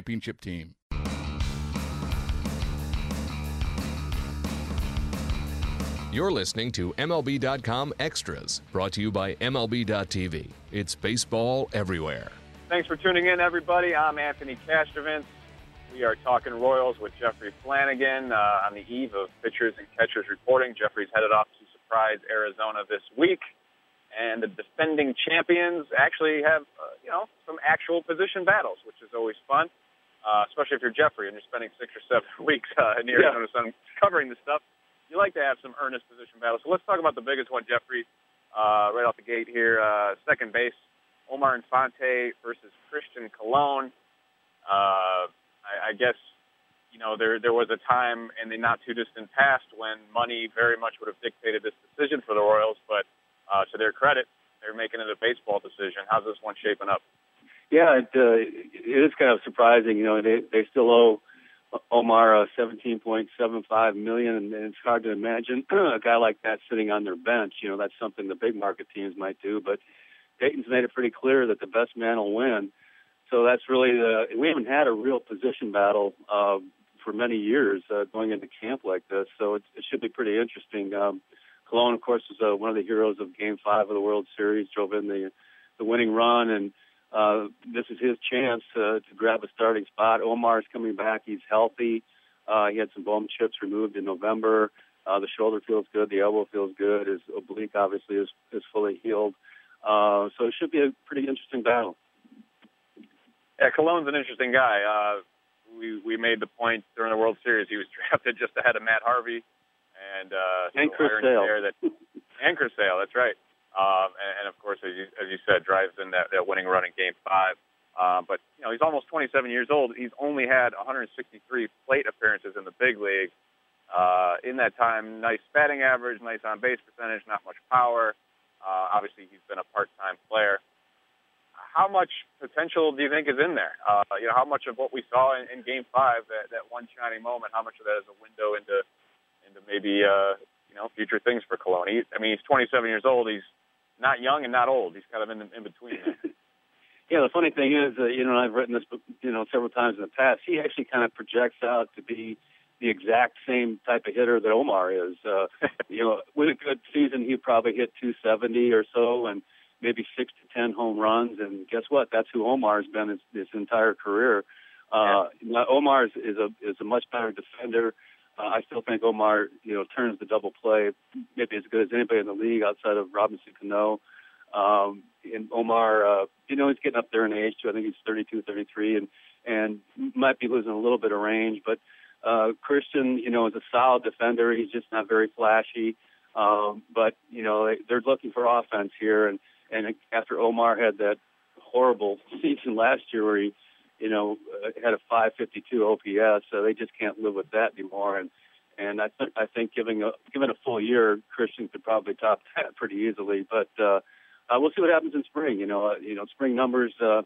championship team. You're listening to MLB.com Extras, brought to you by MLB.tv. It's baseball everywhere. Thanks for tuning in, everybody. I'm Anthony Castrovince. We are talking Royals with Jeffrey Flanagan uh, on the eve of pitchers and catchers reporting. Jeffrey's headed off to Surprise Arizona this week, and the defending champions actually have, uh, you know, some actual position battles, which is always fun, uh, especially if you're Jeffrey and you're spending six or seven weeks uh, in the Arizona yeah. sun covering this stuff you like to have some earnest position battles. So let's talk about the biggest one, Jeffrey, uh, right off the gate here. Uh, second base, Omar Infante versus Christian Colon. Uh, I, I guess you know there there was a time in the not too distant past when money very much would have dictated this decision for the Royals, but uh, to their credit, they're making it a baseball decision. How's this one shaping up? Yeah, it, uh, it is kind of surprising. You know, they they still owe Omar uh, 17.75 million, and it's hard to imagine a guy like that sitting on their bench. You know, that's something the big market teams might do, but Dayton's made it pretty clear that the best man will win. So that's really the. We haven't had a real position battle uh, for many years uh, going into camp like this, so it, it should be pretty interesting. Um, Colon, of course, was uh, one of the heroes of Game Five of the World Series, drove in the the winning run, and uh, this is his chance to, to grab a starting spot. Omar's coming back. He's healthy. Uh, he had some bone chips removed in November. Uh, the shoulder feels good. The elbow feels good. His oblique obviously is, is fully healed. Uh, so it should be a pretty interesting battle. Yeah, Colon's an interesting guy. Uh, we we made the point during the World Series he was drafted just ahead of Matt Harvey and uh, and Chris Sale. That, and Chris Sale, that's right. Um, and, and of course, as you, as you said, drives in that, that winning run in Game Five. Um, but you know, he's almost 27 years old. He's only had 163 plate appearances in the big league. Uh, in that time, nice batting average, nice on base percentage, not much power. Uh, obviously, he's been a part-time player. How much potential do you think is in there? Uh, you know, how much of what we saw in, in Game Five, that that one shining moment, how much of that is a window into into maybe uh, you know future things for Colon? I mean, he's 27 years old. He's not young and not old. He's kind of in in between. yeah, the funny thing is, uh, you know, I've written this, you know, several times in the past. He actually kind of projects out to be the exact same type of hitter that Omar is. Uh, you know, with a good season, he'd probably hit 270 or so, and maybe six to ten home runs. And guess what? That's who Omar's been his, his entire career. Uh, yeah. Omar is, is a is a much better defender. Uh, I still think Omar, you know, turns the double play maybe as good as anybody in the league outside of Robinson Cano. Um, and Omar, uh, you know, he's getting up there in age too. I think he's 32, 33, and and might be losing a little bit of range. But uh, Christian, you know, is a solid defender. He's just not very flashy. Um, but you know, they're looking for offense here, and and after Omar had that horrible season last year where he you know, uh, had a 552 OPS, so they just can't live with that anymore. And and I think I think giving a given a full year, Christian could probably top that pretty easily. But uh, uh, we'll see what happens in spring. You know, uh, you know, spring numbers, uh,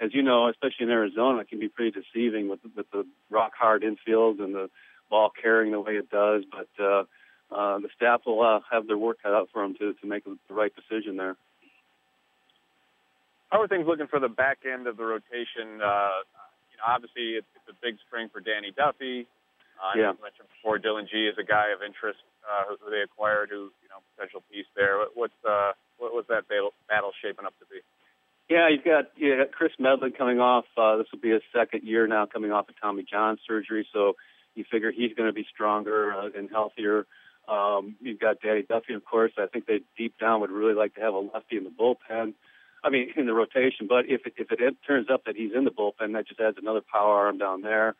as you know, especially in Arizona, can be pretty deceiving with with the rock hard infield and the ball carrying the way it does. But uh, uh, the staff will uh, have their work cut out for them to to make the right decision there. How are things looking for the back end of the rotation? Uh, you know, obviously it's, it's a big spring for Danny Duffy. Uh, yeah. You mentioned before Dillon Gee is a guy of interest uh, who, who they acquired, who you know potential piece there. What's uh, what was that battle, battle shaping up to be? Yeah, you've got you got Kris Medlen coming off. Uh, this will be his second year now coming off of Tommy John surgery, so you figure he's going to be stronger uh, and healthier. Um, you've got Danny Duffy, of course. I think they deep down would really like to have a lefty in the bullpen. I mean, in the rotation. But if it, if it turns up that he's in the bullpen, that just adds another power arm down there.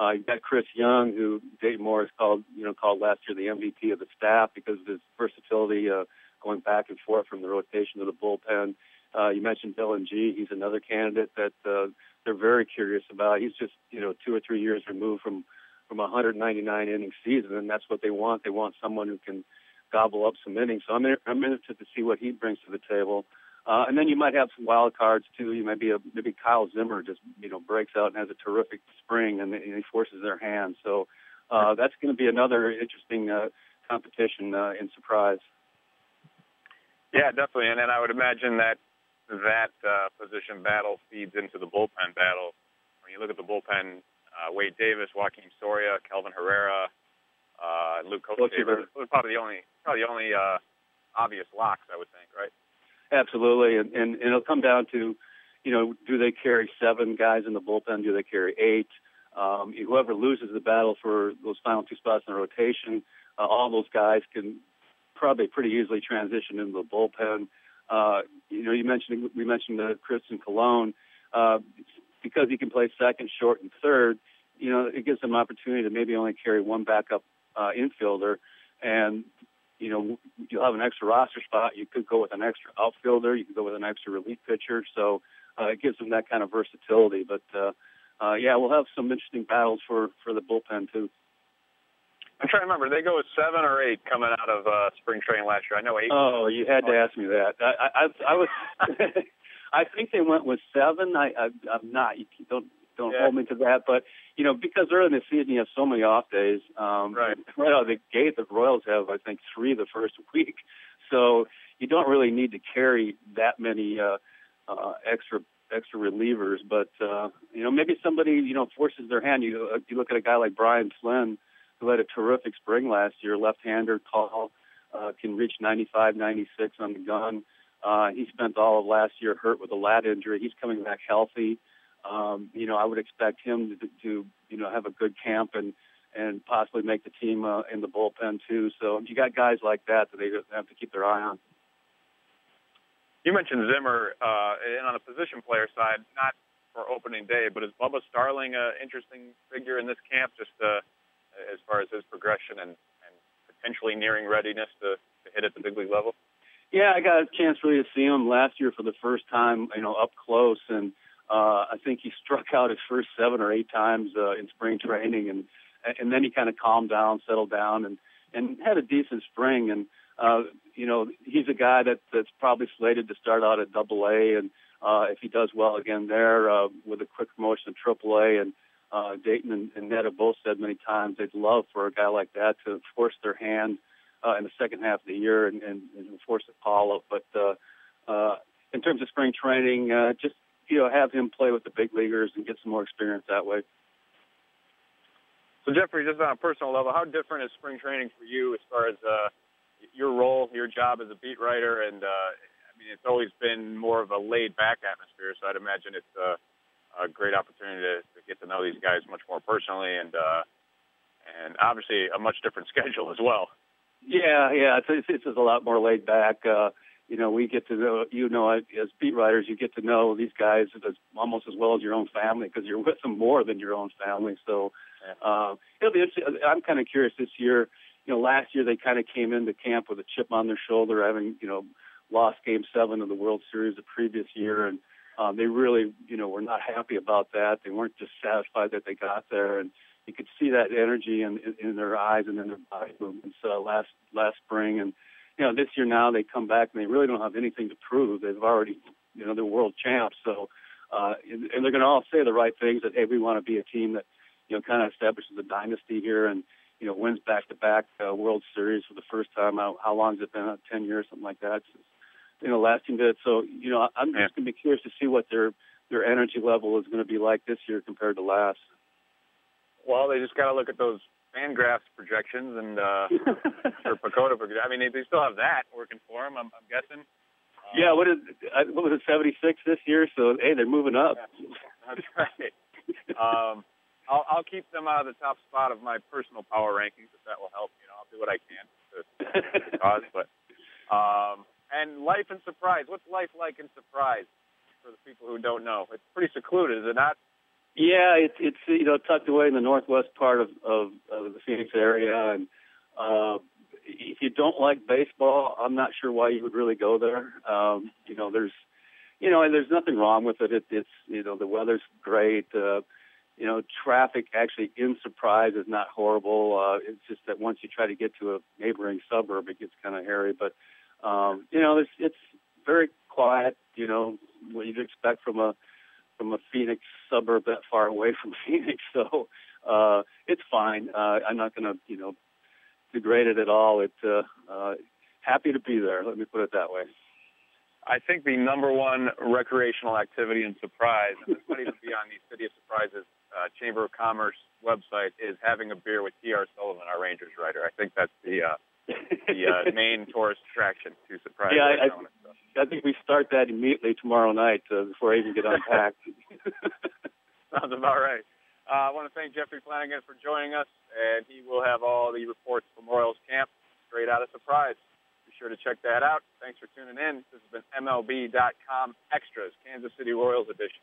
Uh, you've got Chris Young, who Dave Morris called, you know, called last year the MVP of the staff because of his versatility, uh, going back and forth from the rotation to the bullpen. Uh, you mentioned Dillon Gee. He's another candidate that uh, they're very curious about. He's just, you know, two or three years removed from from a 199 inning season, and that's what they want. They want someone who can gobble up some innings. So I'm I'm interested to see what he brings to the table. Uh, and then you might have some wild cards too. You might be a, maybe Kyle Zimmer just you know breaks out and has a terrific spring and, and he forces their hand. So uh, that's going to be another interesting uh, competition uh, in Surprise. Yeah, definitely. And then I would imagine that that uh, position battle feeds into the bullpen battle. When you look at the bullpen, uh, Wade Davis, Joakim Soria, Kelvin Herrera, uh, Luke Hochevar, probably the only probably the only uh, obvious locks I would think, right? Absolutely, and, and, and it'll come down to, you know, do they carry seven guys in the bullpen? Do they carry eight? Um, whoever loses the battle for those final two spots in the rotation, uh, all those guys can probably pretty easily transition into the bullpen. Uh, you know, you mentioned we mentioned the Christian Colon uh, because he can play second, short, and third. You know, it gives them opportunity to maybe only carry one backup uh, infielder, and you know, you'll have an extra roster spot. You could go with an extra outfielder. You could go with an extra relief pitcher. So uh, it gives them that kind of versatility. But uh, uh, yeah, we'll have some interesting battles for for the bullpen too. I'm trying to remember. They go with seven or eight coming out of uh, spring training last year. I know eight. Oh, you had to ask me that. I I, I was. I think they went with seven. I, I I'm not. You don't don't yeah. hold me to that. But you know, because early in the season you have so many off days. Um, right. Right out of the gate, the Royals have I think three the first week, so you don't really need to carry that many uh, uh, extra extra relievers. But uh, you know, maybe somebody you know forces their hand. You uh, you look at a guy like Brian Flynn, who had a terrific spring last year, left-hander, tall, uh, can reach 95, 96 on the gun. Uh, he spent all of last year hurt with a lat injury. He's coming back healthy. Um, you know, I would expect him to, to you know have a good camp and and possibly make the team uh, in the bullpen too. So you got guys like that that they have to keep their eye on. You mentioned Zimmer, uh, and on the position player side, not for opening day, but is Bubba Starling an interesting figure in this camp, just uh, as far as his progression and, and potentially nearing readiness to, to hit at the big league level? Yeah, I got a chance really to see him last year for the first time, you know, up close, and uh, I think he struck out his first seven or eight times uh, in spring training, and and then he kind of calmed down, settled down, and and had a decent spring. And uh, you know, he's a guy that that's probably slated to start out at Double A, and uh, if he does well again there uh, with a quick promotion to Triple A, and uh, Dayton and, and Ned have both said many times they'd love for a guy like that to force their hand uh, in the second half of the year and, and, and force a call up. But uh, uh, in terms of spring training, uh, just you know, have him play with the big leaguers and get some more experience that way. So Jeffrey, just on a personal level, how different is spring training for you as far as uh, your role, your job as a beat writer? And uh, I mean, it's always been more of a laid-back atmosphere, so I'd imagine it's uh, a great opportunity to, to get to know these guys much more personally, and uh, and obviously a much different schedule as well. Yeah, yeah, it's it's, it's a lot more laid back. Uh, you know, we get to know, you know, as beat writers, you get to know these guys as almost as well as your own family because you're with them more than your own family. So, uh, it'll be interesting. I'm kind of curious this year. You know, last year they kind of came into camp with a chip on their shoulder, having you know lost Game Seven of the World Series the previous year, and um, they really, you know, were not happy about that. They weren't just satisfied that they got there, and you could see that energy in, in, in their eyes and in their body movements uh, last last spring, and you know, this year now they come back and they really don't have anything to prove. They've already, you know, they're world champs. So, uh, and, and they're going to all say the right things that, hey, we want to be a team that, you know, kind of establishes a dynasty here and, you know, wins back-to-back uh, World Series for the first time. How, how long has it been? Uh, Ten years, something like that. It's, you know, lasting bit. So, you know, I'm just going to be curious to see what their their energy level is going to be like this year compared to last. Well, they just got to look at those Fangraphs projections and uh, or PECOTA. I mean, they, they still have that working for them. I'm, I'm guessing. yeah, what is what was it, 76 this year? So hey, they're moving up. That's right. Um, I'll, I'll keep them out of the top spot of my personal power rankings if that will help. You know, I'll do what I can to, to cause. But um, and life and Surprise. What's life like in Surprise for the people who don't know? It's pretty secluded, is it not? Yeah, it's it's you know tucked away in the northwest part of of, of the Phoenix area, and uh, if you don't like baseball, I'm not sure why you would really go there. Um, you know, there's you know, and there's nothing wrong with it. it it's you know the weather's great. Uh, you know, traffic actually in Surprise is not horrible. Uh, it's just that once you try to get to a neighboring suburb, it gets kind of hairy. But um, you know, it's it's very quiet. You know, what you'd expect from a from a Phoenix suburb that far away from Phoenix. So uh, it's fine. Uh, I'm not going to you know degrade it at all. It's uh, uh, happy to be there. Let me put it that way. I think the number one recreational activity in Surprise, and this might even be on the City of Surprises uh, Chamber of Commerce website, is having a beer with T.R. Sullivan, our Rangers writer. I think that's the uh, the uh, main tourist attraction to Surprise. Yeah, I, I, think we start that immediately tomorrow night uh, before I even get unpacked. Sounds about right. Uh, I want to thank Jeffrey Flanagan for joining us, and he will have all the reports from Royals camp straight out of Surprise Be sure to check that out. Thanks for tuning in. This has been MLB.com Extras, Kansas City Royals edition.